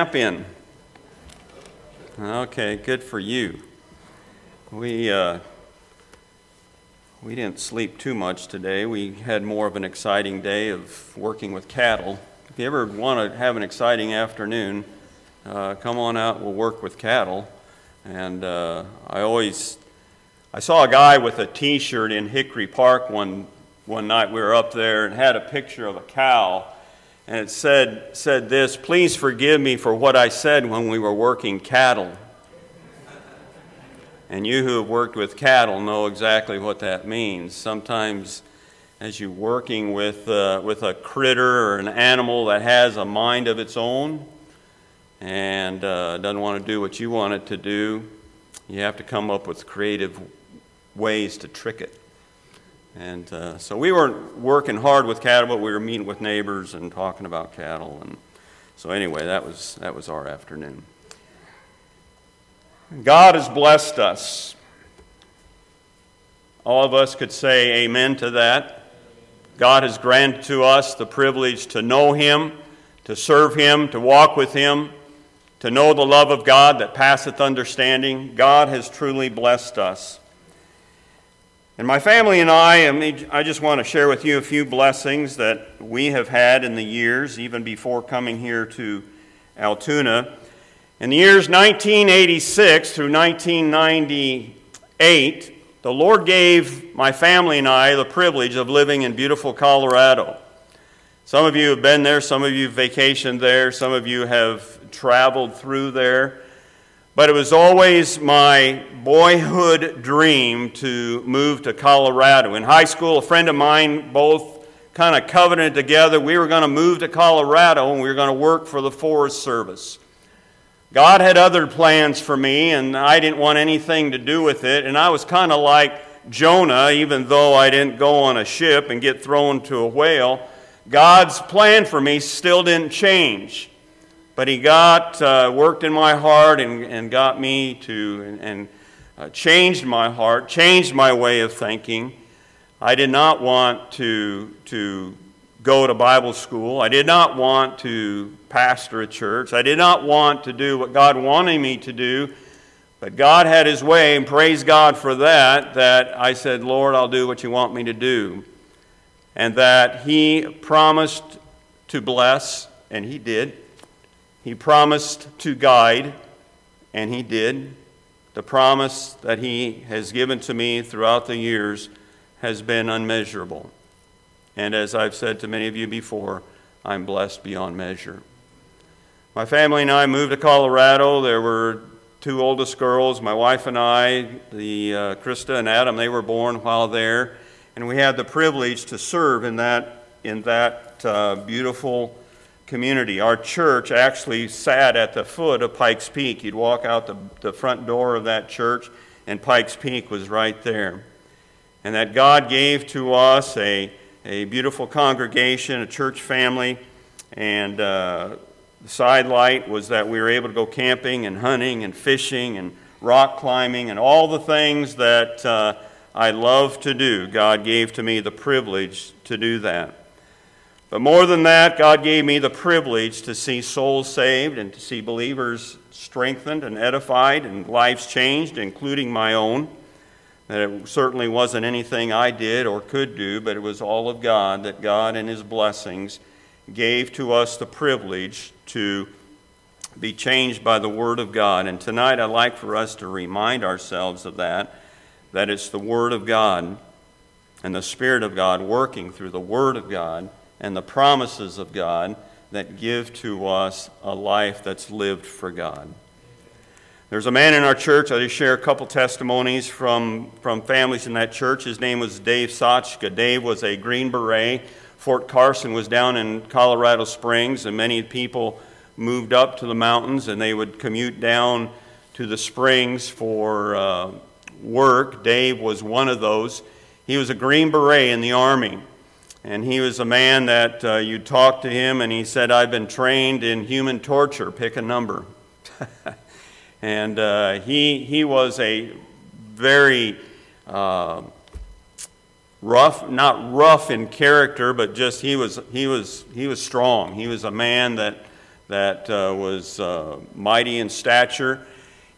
in. Okay, good for you. We, uh, we didn't sleep too much today. We had more of an exciting day of working with cattle. If you ever want to have an exciting afternoon, uh, come on out, we'll work with cattle. And uh, I always, I saw a guy with a t shirt in Hickory Park one, one night. We were up there and had a picture of a cow and it said, said this Please forgive me for what I said when we were working cattle. And you who have worked with cattle know exactly what that means. Sometimes, as you're working with, uh, with a critter or an animal that has a mind of its own and uh, doesn't want to do what you want it to do, you have to come up with creative ways to trick it. And uh, so we weren't working hard with cattle, but we were meeting with neighbors and talking about cattle. And so anyway, that was, that was our afternoon. God has blessed us. All of us could say amen to that. God has granted to us the privilege to know Him, to serve Him, to walk with Him, to know the love of God that passeth understanding. God has truly blessed us. And my family and I, I just want to share with you a few blessings that we have had in the years, even before coming here to Altoona. In the years 1986 through 1998, the Lord gave my family and I the privilege of living in beautiful Colorado. Some of you have been there, some of you have vacationed there, some of you have traveled through there. But it was always my boyhood dream to move to Colorado. In high school, a friend of mine, both kind of covenanted together, we were going to move to Colorado and we were going to work for the Forest Service. God had other plans for me, and I didn't want anything to do with it. And I was kind of like Jonah, even though I didn't go on a ship and get thrown to a whale. God's plan for me still didn't change. But he got, uh, worked in my heart and, and got me to, and, and uh, changed my heart, changed my way of thinking. I did not want to, to go to Bible school. I did not want to pastor a church. I did not want to do what God wanted me to do. But God had his way, and praise God for that, that I said, Lord, I'll do what you want me to do. And that he promised to bless, and he did. He promised to guide, and He did. The promise that He has given to me throughout the years has been unmeasurable. And as I've said to many of you before, I'm blessed beyond measure. My family and I moved to Colorado. There were two oldest girls, my wife and I, the uh, Krista and Adam. They were born while there, and we had the privilege to serve in that in that uh, beautiful community. Our church actually sat at the foot of Pikes Peak. You'd walk out the, the front door of that church, and Pikes Peak was right there. And that God gave to us a, a beautiful congregation, a church family, and uh, the side light was that we were able to go camping and hunting and fishing and rock climbing and all the things that uh, I love to do. God gave to me the privilege to do that. But more than that, God gave me the privilege to see souls saved and to see believers strengthened and edified and lives changed, including my own. That it certainly wasn't anything I did or could do, but it was all of God, that God and His blessings gave to us the privilege to be changed by the Word of God. And tonight I'd like for us to remind ourselves of that, that it's the Word of God and the Spirit of God working through the Word of God and the promises of God that give to us a life that's lived for God. There's a man in our church, I'll just share a couple testimonies from, from families in that church. His name was Dave Sachka. Dave was a Green Beret. Fort Carson was down in Colorado Springs, and many people moved up to the mountains and they would commute down to the springs for uh, work. Dave was one of those. He was a Green Beret in the Army. And he was a man that uh, you talked to him, and he said, I've been trained in human torture, pick a number. and uh, he, he was a very uh, rough, not rough in character, but just he was, he, was, he was strong. He was a man that, that uh, was uh, mighty in stature.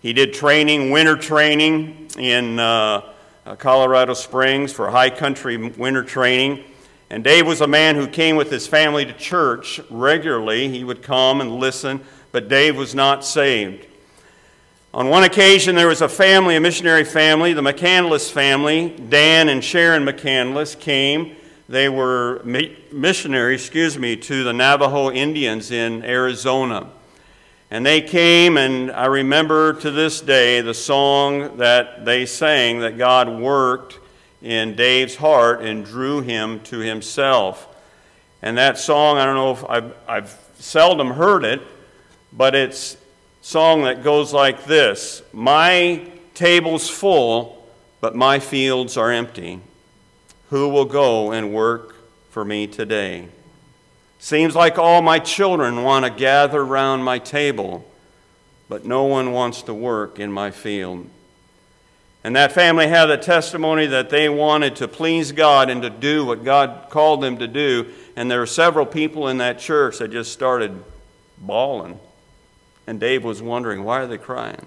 He did training, winter training in uh, Colorado Springs for high country winter training. And Dave was a man who came with his family to church regularly. He would come and listen, but Dave was not saved. On one occasion, there was a family, a missionary family, the McCandless family. Dan and Sharon McCandless came. They were missionaries, excuse me, to the Navajo Indians in Arizona. And they came, and I remember to this day the song that they sang that God worked in Dave's heart and drew him to himself. And that song, I don't know if I've, I've seldom heard it, but it's song that goes like this My table's full, but my fields are empty. Who will go and work for me today? Seems like all my children want to gather round my table, but no one wants to work in my field. And that family had a testimony that they wanted to please God and to do what God called them to do. And there were several people in that church that just started bawling. And Dave was wondering, why are they crying?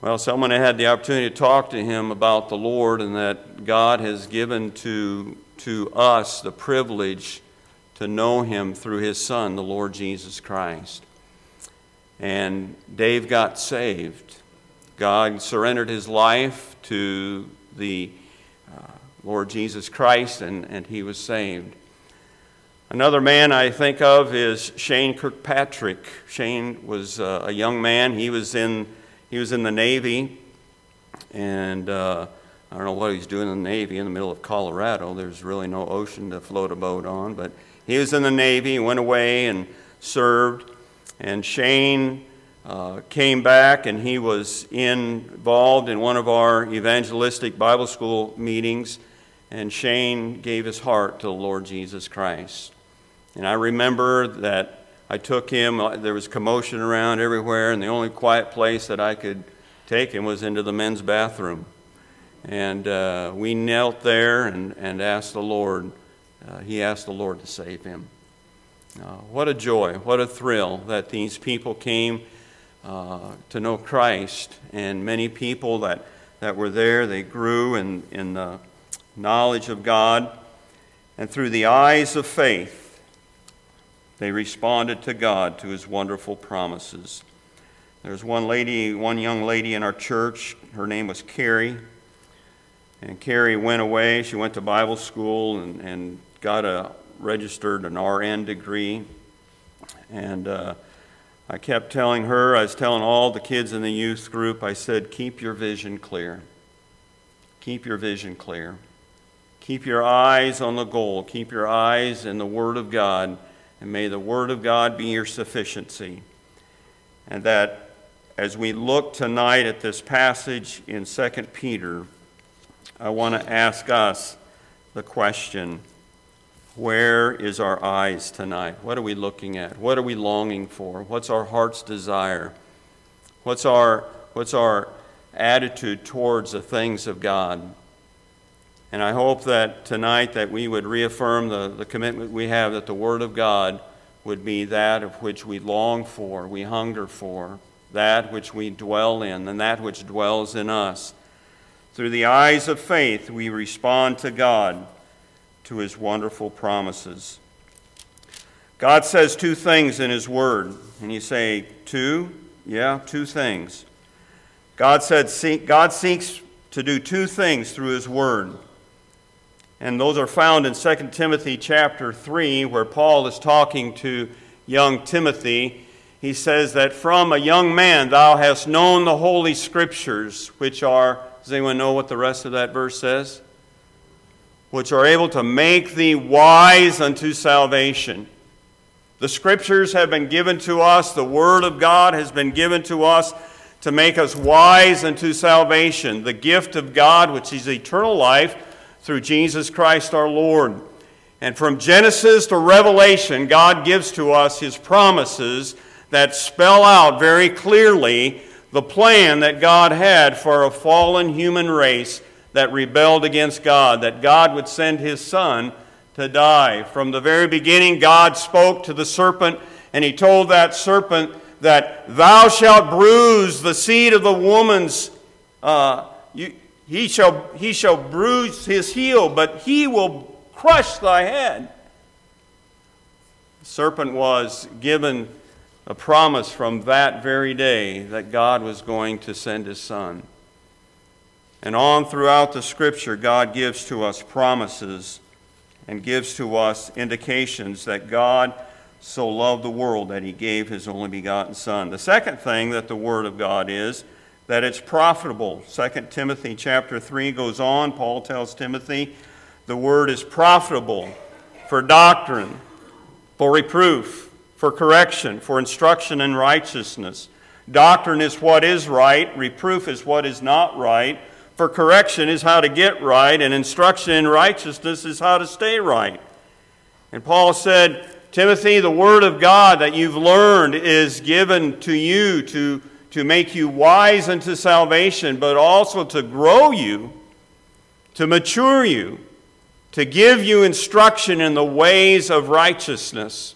Well, someone had had the opportunity to talk to him about the Lord and that God has given to, to us the privilege to know him through his Son, the Lord Jesus Christ. And Dave got saved. God surrendered his life to the uh, Lord Jesus Christ, and, and he was saved. Another man I think of is Shane Kirkpatrick. Shane was uh, a young man. He was in, he was in the Navy, and uh, I don't know what he's doing in the Navy in the middle of Colorado. There's really no ocean to float a boat on, but he was in the Navy, went away and served. And Shane uh, came back and he was involved in one of our evangelistic Bible school meetings. And Shane gave his heart to the Lord Jesus Christ. And I remember that I took him, uh, there was commotion around everywhere, and the only quiet place that I could take him was into the men's bathroom. And uh, we knelt there and, and asked the Lord, uh, he asked the Lord to save him. Uh, what a joy, what a thrill that these people came uh, to know Christ. And many people that, that were there, they grew in, in the knowledge of God. And through the eyes of faith, they responded to God, to his wonderful promises. There's one lady, one young lady in our church. Her name was Carrie. And Carrie went away. She went to Bible school and, and got a registered an RN degree. And uh, I kept telling her, I was telling all the kids in the youth group, I said, keep your vision clear. Keep your vision clear. Keep your eyes on the goal. Keep your eyes in the Word of God and may the Word of God be your sufficiency. And that as we look tonight at this passage in 2 Peter, I want to ask us the question where is our eyes tonight? What are we looking at? What are we longing for? What's our heart's desire? What's our, what's our attitude towards the things of God? And I hope that tonight that we would reaffirm the, the commitment we have that the Word of God would be that of which we long for, we hunger for, that which we dwell in, and that which dwells in us. Through the eyes of faith, we respond to God, to His wonderful promises. God says two things in His Word. And you say, two? Yeah, two things. God said, God seeks to do two things through His Word. And those are found in 2 Timothy chapter 3, where Paul is talking to young Timothy. He says that from a young man thou hast known the holy scriptures, which are, does anyone know what the rest of that verse says? Which are able to make thee wise unto salvation. The scriptures have been given to us, the word of God has been given to us to make us wise unto salvation. The gift of God, which is eternal life, through Jesus Christ our Lord. And from Genesis to Revelation, God gives to us his promises that spell out very clearly the plan that God had for a fallen human race that rebelled against God, that God would send his Son to die. From the very beginning, God spoke to the serpent, and he told that serpent that thou shalt bruise the seed of the woman's, uh, you, he, shall, he shall bruise his heel, but he will crush thy head. The serpent was given a promise from that very day that God was going to send his son. And on throughout the scripture, God gives to us promises and gives to us indications that God so loved the world that he gave his only begotten Son. The second thing that the Word of God is, that it's profitable. 2 Timothy chapter 3 goes on. Paul tells Timothy, the Word is profitable for doctrine, for reproof, for correction, for instruction in righteousness. Doctrine is what is right, reproof is what is not right for correction is how to get right, and instruction in righteousness is how to stay right. And Paul said, Timothy, the word of God that you've learned is given to you to, to make you wise unto salvation, but also to grow you, to mature you, to give you instruction in the ways of righteousness.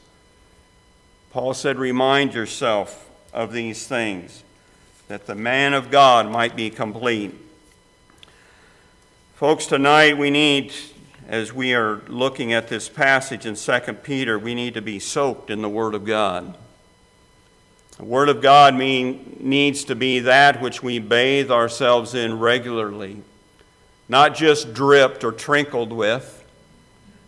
Paul said, Remind yourself of these things, that the man of God might be complete Folks, tonight we need, as we are looking at this passage in 2 Peter, we need to be soaked in the Word of God. The Word of God mean, needs to be that which we bathe ourselves in regularly, not just dripped or trickled with,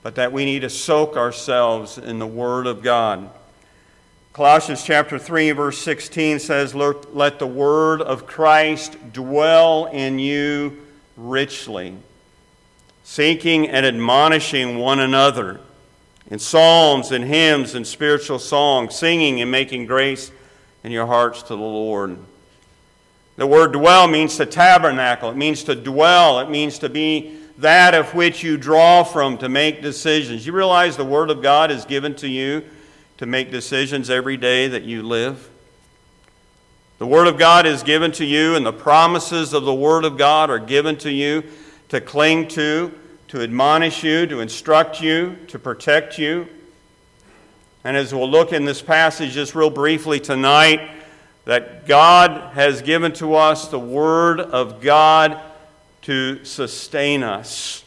but that we need to soak ourselves in the Word of God. Colossians chapter 3, verse 16 says, Let the Word of Christ dwell in you richly, seeking and admonishing one another in psalms and hymns and spiritual songs, singing and making grace in your hearts to the Lord. The word dwell means to tabernacle, it means to dwell, it means to be that of which you draw from to make decisions. You realize the Word of God is given to you to make decisions every day that you live? The Word of God is given to you, and the promises of the Word of God are given to you to cling to, to admonish you, to instruct you, to protect you. And as we'll look in this passage just real briefly tonight, that God has given to us the Word of God to sustain us.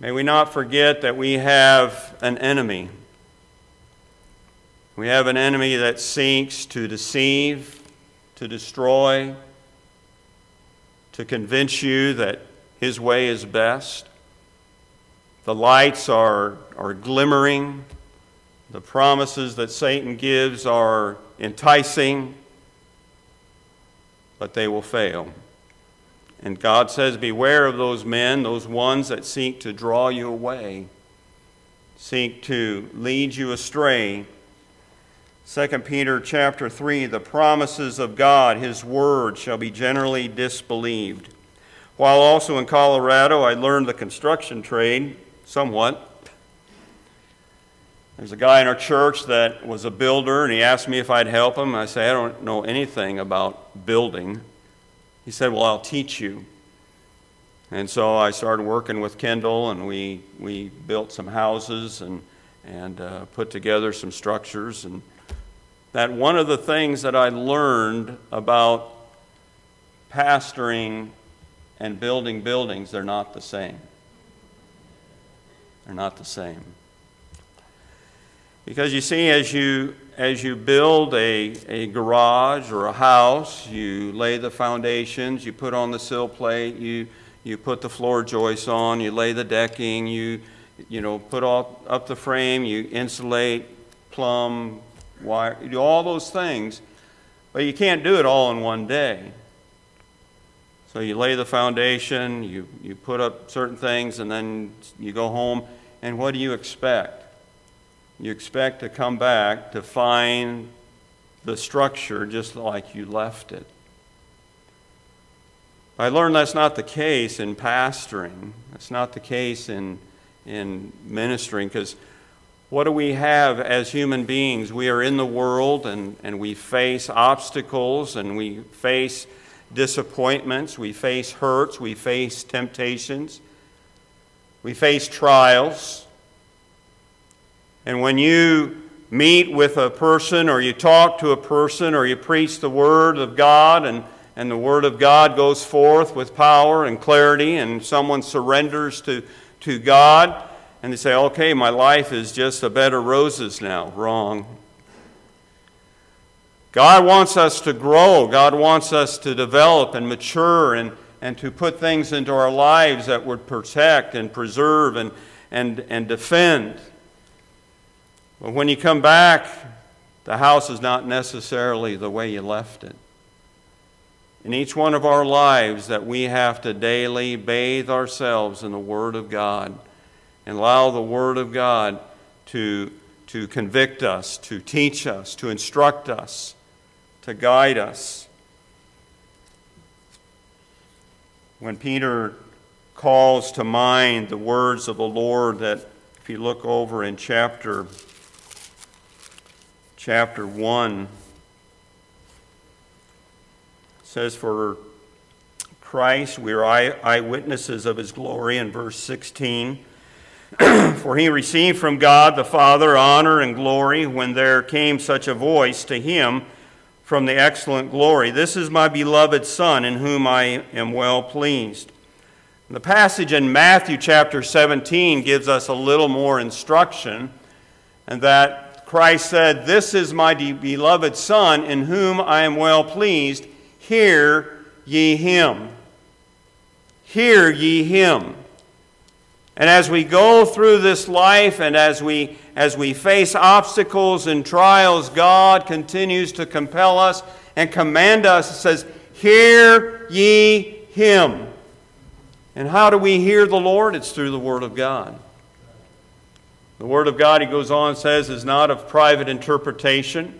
May we not forget that we have an enemy. We have an enemy that seeks to deceive, to destroy, to convince you that his way is best. The lights are, are glimmering. The promises that Satan gives are enticing, but they will fail. And God says, Beware of those men, those ones that seek to draw you away, seek to lead you astray 2 Peter chapter 3, the promises of God, his word, shall be generally disbelieved. While also in Colorado, I learned the construction trade somewhat. There's a guy in our church that was a builder, and he asked me if I'd help him. I said, I don't know anything about building. He said, Well, I'll teach you. And so I started working with Kendall, and we, we built some houses and, and uh, put together some structures. And that one of the things that I learned about pastoring and building buildings, they're not the same. They're not the same. Because you see, as you, as you build a, a garage or a house, you lay the foundations, you put on the sill plate, you, you put the floor joists on, you lay the decking, you, you know, put all, up the frame, you insulate, plumb, wire, do all those things, but you can't do it all in one day. So you lay the foundation, you, you put up certain things, and then you go home, and what do you expect? You expect to come back to find the structure just like you left it. I learned that's not the case in pastoring. That's not the case in, in ministering because what do we have as human beings? We are in the world and, and we face obstacles and we face disappointments, we face hurts, we face temptations. We face trials. And when you meet with a person or you talk to a person or you preach the Word of God and, and the Word of God goes forth with power and clarity and someone surrenders to, to God and they say, okay, my life is just a bed of roses now. Wrong. God wants us to grow. God wants us to develop and mature and, and to put things into our lives that would protect and preserve and, and, and defend. But when you come back, the house is not necessarily the way you left it. In each one of our lives, that we have to daily bathe ourselves in the Word of God and allow the Word of God to, to convict us, to teach us, to instruct us, to guide us. When Peter calls to mind the words of the Lord that if you look over in chapter chapter 1 says for Christ we are eyewitnesses of his glory in verse 16 For he received from God the Father honor and glory when there came such a voice to him from the excellent glory This is my beloved Son, in whom I am well pleased. The passage in Matthew chapter 17 gives us a little more instruction, and that Christ said, This is my beloved Son, in whom I am well pleased. Hear ye him. Hear ye him. And as we go through this life and as we, as we face obstacles and trials, God continues to compel us and command us. It says, Hear ye him. And how do we hear the Lord? It's through the Word of God. The Word of God, he goes on, and says, is not of private interpretation,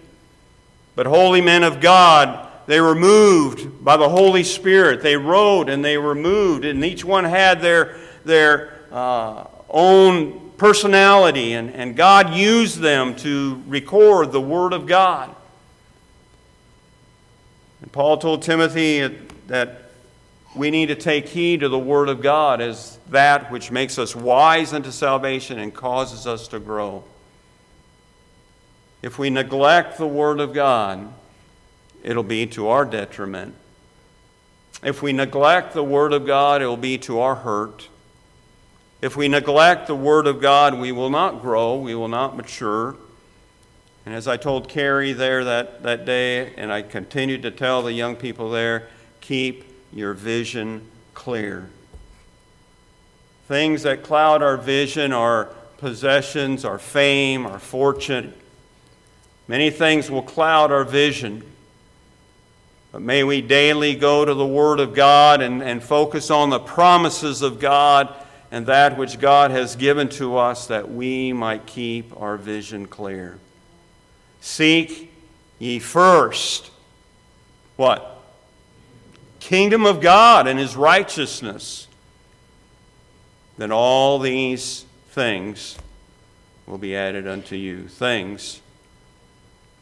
but holy men of God they were moved by the Holy Spirit. They wrote and they were moved, and each one had their, their uh, own personality, and, and God used them to record the Word of God. And Paul told Timothy that we need to take heed to the Word of God as that which makes us wise unto salvation and causes us to grow. If we neglect the Word of God, it'll be to our detriment. If we neglect the Word of God, it will be to our hurt. If we neglect the Word of God, we will not grow, we will not mature. And as I told Carrie there that, that day, and I continued to tell the young people there, keep your vision clear. Things that cloud our vision are possessions, our fame, our fortune. Many things will cloud our vision. But may we daily go to the Word of God and, and focus on the promises of God and that which God has given to us that we might keep our vision clear. Seek ye first what? Kingdom of God and his righteousness. Then all these things will be added unto you. Things.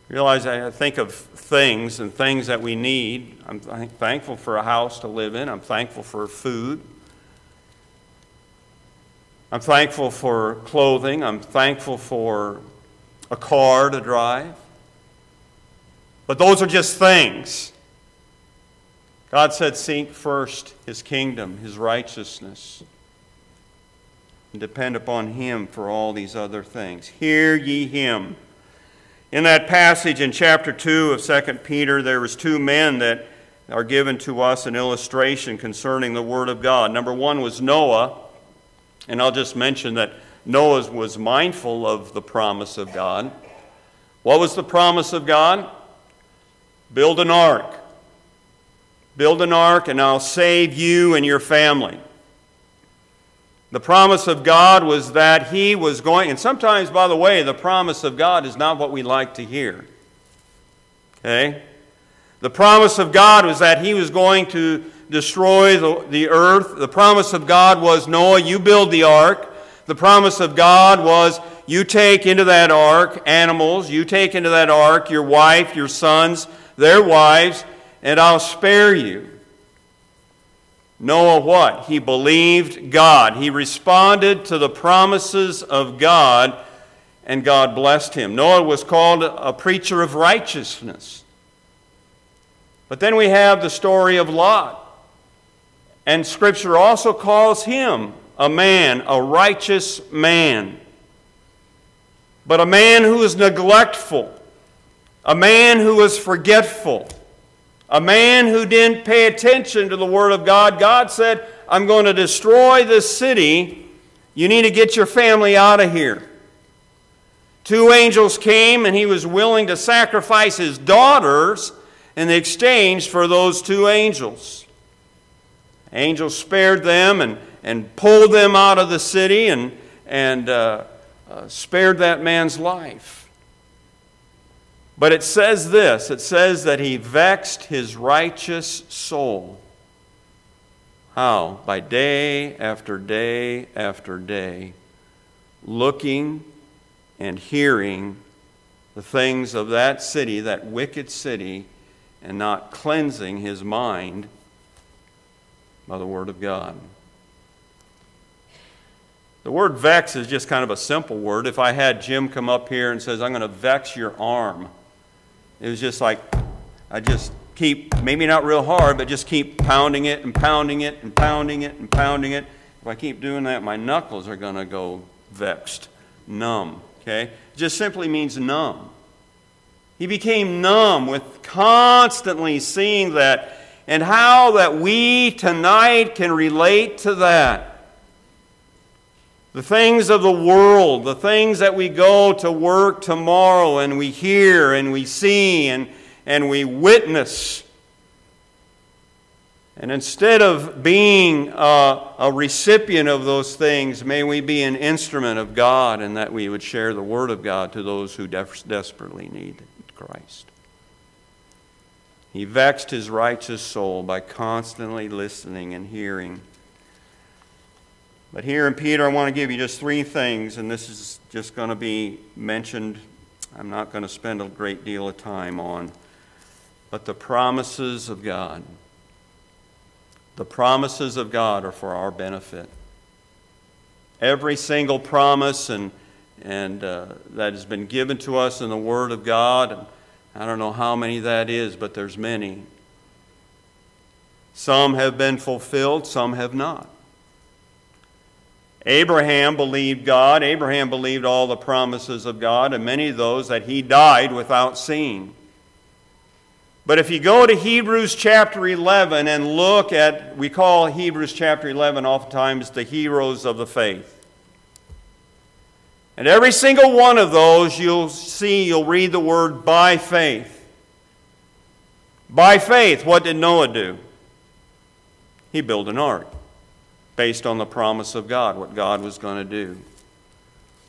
Realize I think of things and things that we need. I'm thankful for a house to live in. I'm thankful for food. I'm thankful for clothing. I'm thankful for a car to drive. But those are just things. God said, Seek first his kingdom, his righteousness, and depend upon him for all these other things. Hear ye him. In that passage in chapter 2 of 2 Peter, there was two men that are given to us an illustration concerning the Word of God. Number one was Noah. And I'll just mention that Noah was mindful of the promise of God. What was the promise of God? Build an ark. Build an ark, and I'll save you and your family. The promise of God was that He was going, and sometimes, by the way, the promise of God is not what we like to hear. Okay? The promise of God was that He was going to destroy the, the earth. The promise of God was Noah, you build the ark. The promise of God was you take into that ark animals, you take into that ark your wife, your sons, their wives, and I'll spare you. Noah what? He believed God. He responded to the promises of God, and God blessed him. Noah was called a preacher of righteousness. But then we have the story of Lot. And Scripture also calls him a man, a righteous man. But a man who is neglectful, a man who is forgetful, a man who didn't pay attention to the Word of God. God said, I'm going to destroy this city. You need to get your family out of here. Two angels came, and he was willing to sacrifice his daughters in exchange for those two angels. Angels spared them and, and pulled them out of the city and, and uh, uh, spared that man's life. But it says this it says that he vexed his righteous soul. How? By day after day after day, looking and hearing the things of that city, that wicked city, and not cleansing his mind by the Word of God. The word vex is just kind of a simple word. If I had Jim come up here and says, I'm going to vex your arm, it was just like, I just keep, maybe not real hard, but just keep pounding it and pounding it and pounding it and pounding it. If I keep doing that, my knuckles are going to go vexed, numb. Okay? It just simply means numb. He became numb with constantly seeing that and how that we tonight can relate to that. The things of the world, the things that we go to work tomorrow and we hear and we see and, and we witness. And instead of being a, a recipient of those things, may we be an instrument of God and that we would share the Word of God to those who desperately need Christ. He vexed his righteous soul by constantly listening and hearing. But here in Peter, I want to give you just three things, and this is just going to be mentioned. I'm not going to spend a great deal of time on. But the promises of God. The promises of God are for our benefit. Every single promise and, and uh, that has been given to us in the Word of God I don't know how many that is, but there's many. Some have been fulfilled, some have not. Abraham believed God. Abraham believed all the promises of God, and many of those that he died without seeing. But if you go to Hebrews chapter 11 and look at, we call Hebrews chapter 11 oftentimes the heroes of the faith. And every single one of those, you'll see, you'll read the word by faith. By faith, what did Noah do? He built an ark based on the promise of God, what God was going to do.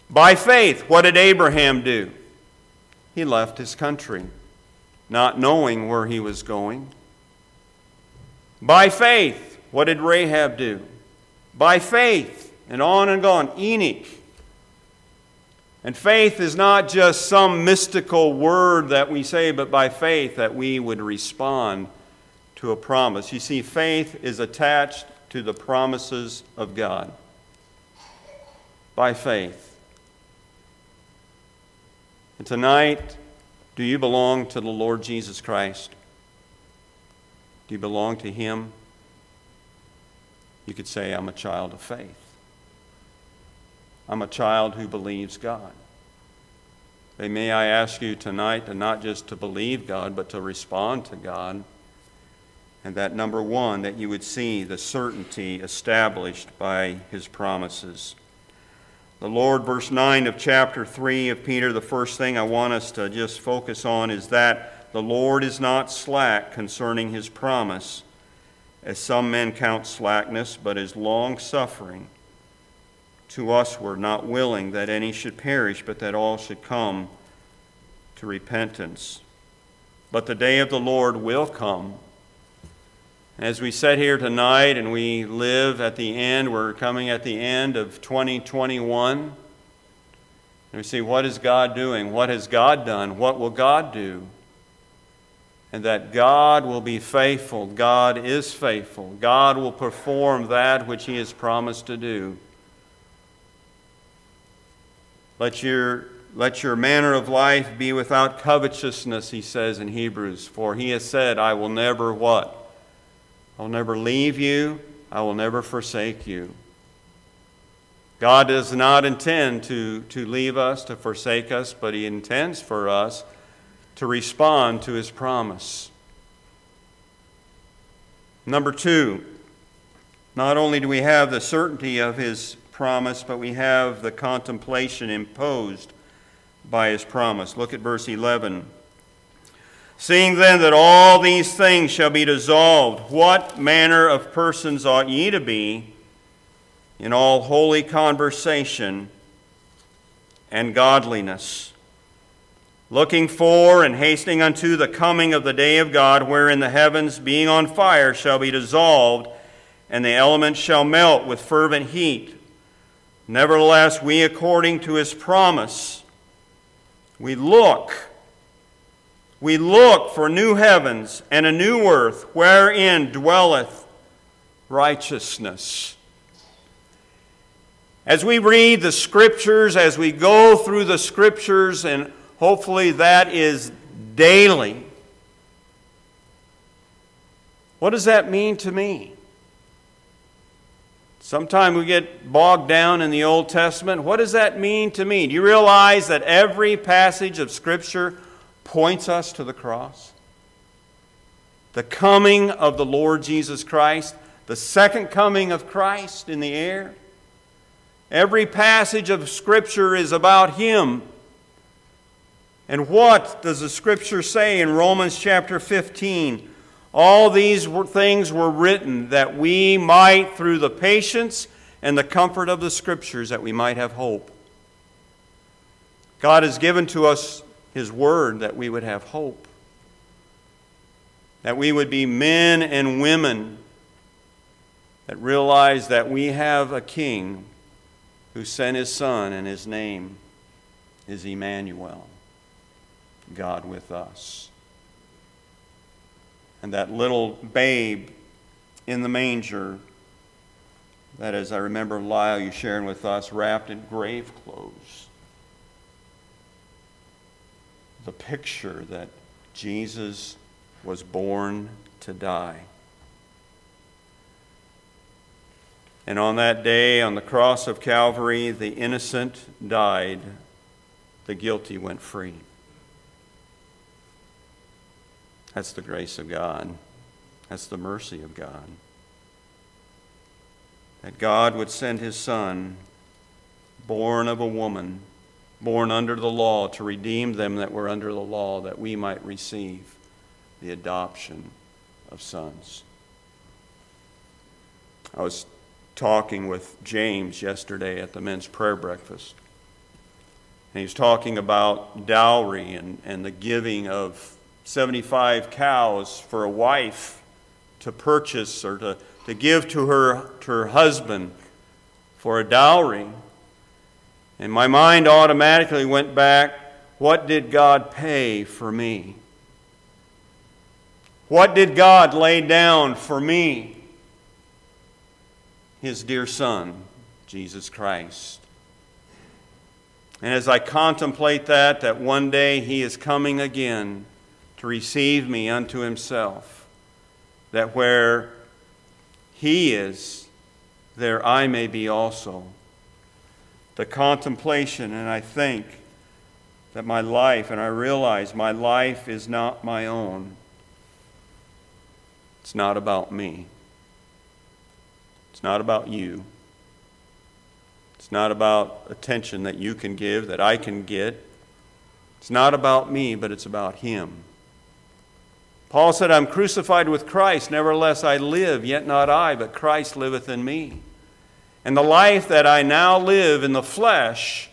By faith, what did Abraham do? He left his country, not knowing where he was going. By faith, what did Rahab do? By faith, and on and on. Enoch, and faith is not just some mystical word that we say, but by faith that we would respond to a promise. You see, faith is attached to the promises of God. By faith. And tonight, do you belong to the Lord Jesus Christ? Do you belong to Him? You could say, I'm a child of faith. I'm a child who believes God. And may I ask you tonight to not just to believe God, but to respond to God. And that number one, that you would see the certainty established by his promises. The Lord, verse 9 of chapter 3 of Peter, the first thing I want us to just focus on is that the Lord is not slack concerning his promise, as some men count slackness, but is long suffering to us were not willing that any should perish, but that all should come to repentance. But the day of the Lord will come. As we sit here tonight and we live at the end, we're coming at the end of 2021. And we see what is God doing? What has God done? What will God do? and that God will be faithful. God is faithful. God will perform that which He has promised to do. Let your, let your manner of life be without covetousness, he says in Hebrews, for he has said, I will never what? I'll never leave you, I will never forsake you. God does not intend to, to leave us, to forsake us, but He intends for us to respond to His promise. Number two, not only do we have the certainty of His promise, but we have the contemplation imposed by His promise. Look at verse 11. Seeing then that all these things shall be dissolved, what manner of persons ought ye to be? in all holy conversation and godliness, looking for and hastening unto the coming of the day of God, wherein the heavens, being on fire, shall be dissolved, and the elements shall melt with fervent heat. Nevertheless, we, according to his promise, we look. We look for new heavens and a new earth wherein dwelleth righteousness. As we read the scriptures, as we go through the scriptures, and hopefully that is daily, what does that mean to me? Sometimes we get bogged down in the Old Testament. What does that mean to me? Do you realize that every passage of Scripture points us to the cross? The coming of the Lord Jesus Christ, the second coming of Christ in the air. Every passage of Scripture is about Him. And what does the Scripture say in Romans chapter 15? All these things were written that we might, through the patience and the comfort of the Scriptures, that we might have hope. God has given to us His Word that we would have hope. That we would be men and women that realize that we have a King who sent his Son, and his name is Emmanuel, God with us. And that little babe in the manger, that as I remember Lyle, you sharing with us, wrapped in grave clothes. The picture that Jesus was born to die. And on that day, on the cross of Calvary, the innocent died, the guilty went free. That's the grace of God. That's the mercy of God. That God would send his Son, born of a woman, born under the law, to redeem them that were under the law, that we might receive the adoption of sons. I was talking with James yesterday at the men's prayer breakfast. And he was talking about dowry and, and the giving of 75 cows for a wife to purchase or to, to give to her, to her husband for a dowry. And my mind automatically went back what did God pay for me? What did God lay down for me? his dear Son, Jesus Christ. And as I contemplate that, that one day he is coming again to receive me unto himself, that where he is, there I may be also. The contemplation, and I think that my life, and I realize my life is not my own. It's not about me. It's not about you. It's not about attention that you can give, that I can get. It's not about me, but it's about Him. Paul said, I'm crucified with Christ, nevertheless I live, yet not I, but Christ liveth in me. And the life that I now live in the flesh,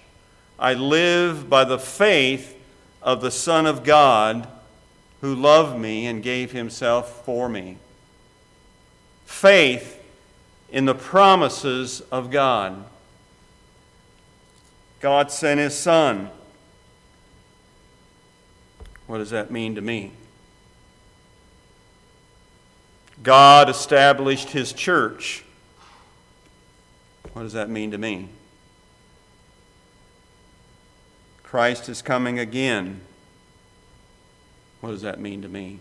I live by the faith of the Son of God who loved me and gave himself for me. Faith in the promises of God. God sent his Son. What does that mean to me? God established his church. What does that mean to me? Christ is coming again. What does that mean to me?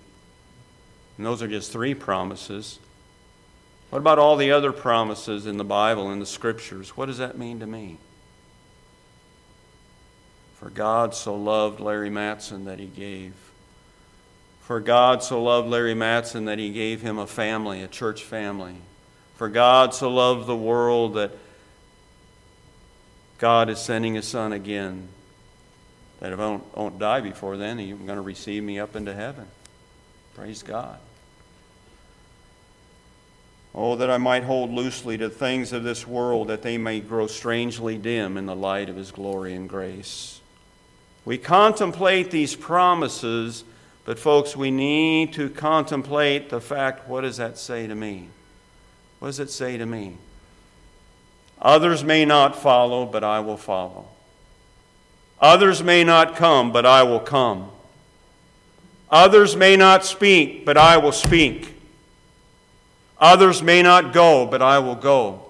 And those are just three promises. What about all the other promises in the Bible and the Scriptures? What does that mean to me? For God so loved Larry Matson that he gave. For God so loved Larry Matson that he gave him a family, a church family. For God so loved the world that God is sending his son again. That if I don't, don't die before then, he's going to receive me up into heaven. Praise God. Oh, that I might hold loosely to things of this world, that they may grow strangely dim in the light of his glory and grace. We contemplate these promises, but folks, we need to contemplate the fact what does that say to me? What does it say to me? Others may not follow, but I will follow. Others may not come, but I will come. Others may not speak, but I will speak. Others may not go, but I will go.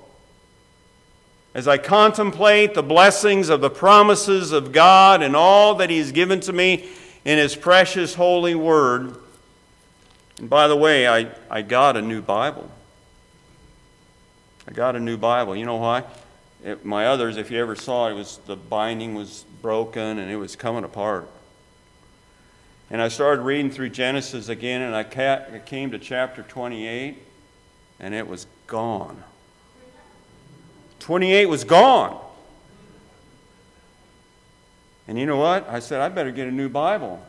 As I contemplate the blessings of the promises of God and all that He has given to me in His precious holy word, and by the way, I, I got a new Bible. I got a new Bible. You know why? It, my others, if you ever saw it, it was the binding was broken and it was coming apart. And I started reading through Genesis again, and I came to chapter 28 and it was gone. 28 was gone. And you know what? I said, I better get a new Bible.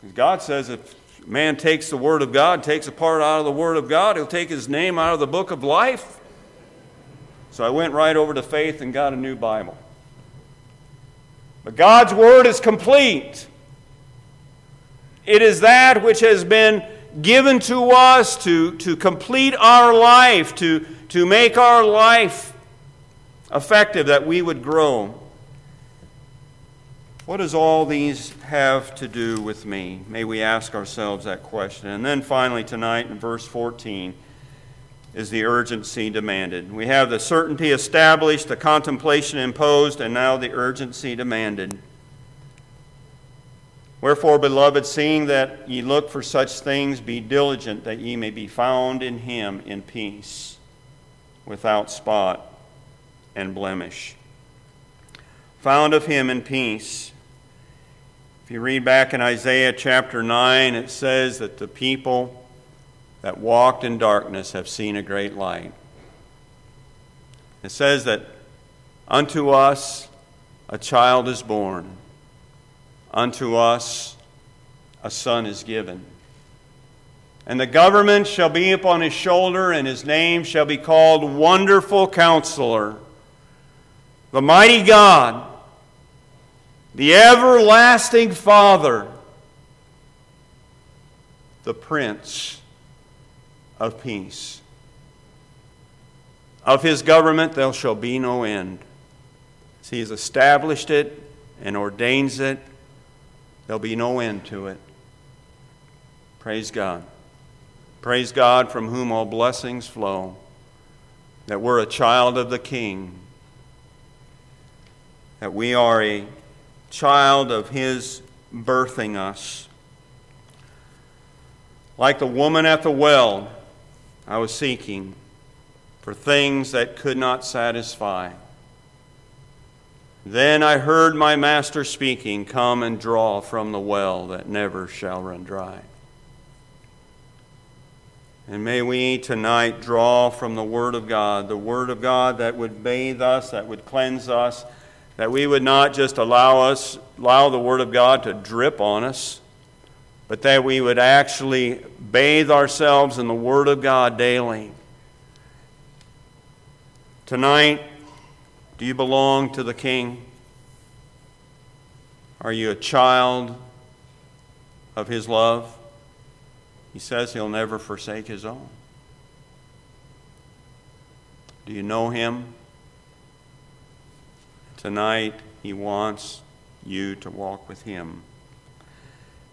Because God says if man takes the Word of God, takes a part out of the Word of God, he'll take his name out of the book of life. So I went right over to faith and got a new Bible. But God's Word is complete. It is that which has been given to us to, to complete our life, to, to make our life effective, that we would grow. What does all these have to do with me? May we ask ourselves that question. And then finally, tonight in verse 14, is the urgency demanded. We have the certainty established, the contemplation imposed, and now the urgency demanded. Wherefore, beloved, seeing that ye look for such things, be diligent that ye may be found in him in peace, without spot and blemish. Found of him in peace. If you read back in Isaiah chapter 9, it says that the people that walked in darkness have seen a great light. It says that unto us a child is born Unto us a son is given. And the government shall be upon his shoulder, and his name shall be called Wonderful Counselor, the Mighty God, the Everlasting Father, the Prince of Peace. Of his government there shall be no end. As He has established it and ordains it There'll be no end to it. Praise God. Praise God from whom all blessings flow, that we're a child of the King, that we are a child of His birthing us. Like the woman at the well, I was seeking for things that could not satisfy. Then I heard my master speaking, Come and draw from the well that never shall run dry. And may we tonight draw from the Word of God, the Word of God that would bathe us, that would cleanse us, that we would not just allow us, allow the Word of God to drip on us, but that we would actually bathe ourselves in the Word of God daily. Tonight, do you belong to the King? Are you a child of His love? He says He'll never forsake His own. Do you know Him? Tonight, He wants you to walk with Him.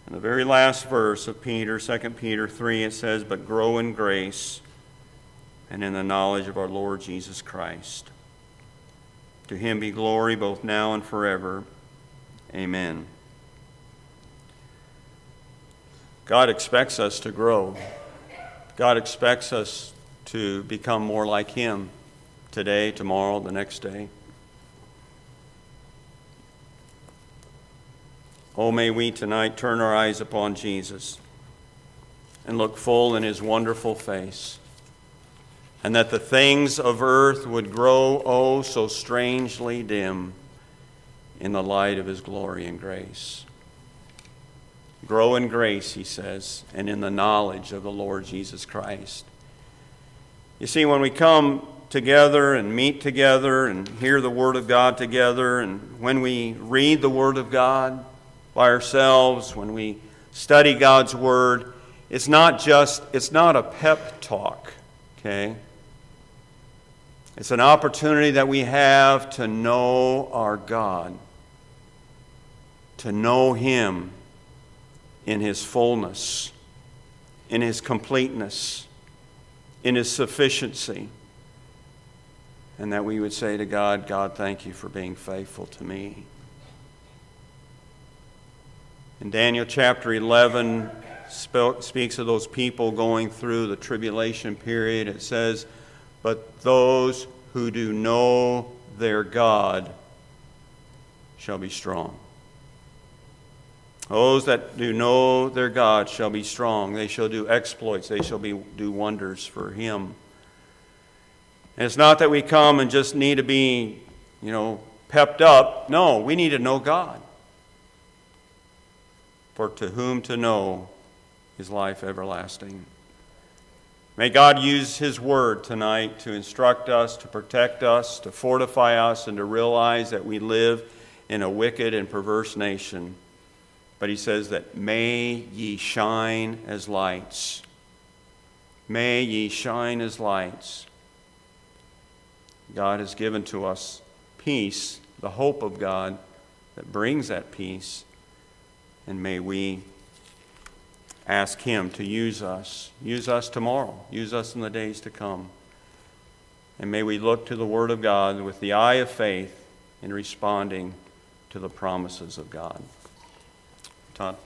In the very last verse of Peter, 2 Peter 3, it says, But grow in grace and in the knowledge of our Lord Jesus Christ. To him be glory both now and forever. Amen. God expects us to grow. God expects us to become more like him today, tomorrow, the next day. Oh, may we tonight turn our eyes upon Jesus and look full in his wonderful face, and that the things of earth would grow, oh, so strangely dim in the light of his glory and grace. Grow in grace, he says, and in the knowledge of the Lord Jesus Christ. You see, when we come together and meet together and hear the Word of God together, and when we read the Word of God by ourselves, when we study God's Word, it's not just, it's not a pep talk, okay? It's an opportunity that we have to know our God, to know Him in His fullness, in His completeness, in His sufficiency and that we would say to God, God, thank you for being faithful to me. In Daniel chapter 11, speaks of those people going through the tribulation period. It says, But those who do know their God shall be strong. Those that do know their God shall be strong. They shall do exploits. They shall be, do wonders for Him. And it's not that we come and just need to be, you know, pepped up. No, we need to know God. For to whom to know is life everlasting. May God use His word tonight to instruct us, to protect us, to fortify us, and to realize that we live in a wicked and perverse nation. But He says that may ye shine as lights. May ye shine as lights God has given to us peace, the hope of God that brings that peace. And may we ask Him to use us. Use us tomorrow. Use us in the days to come. And may we look to the Word of God with the eye of faith in responding to the promises of God. Todd.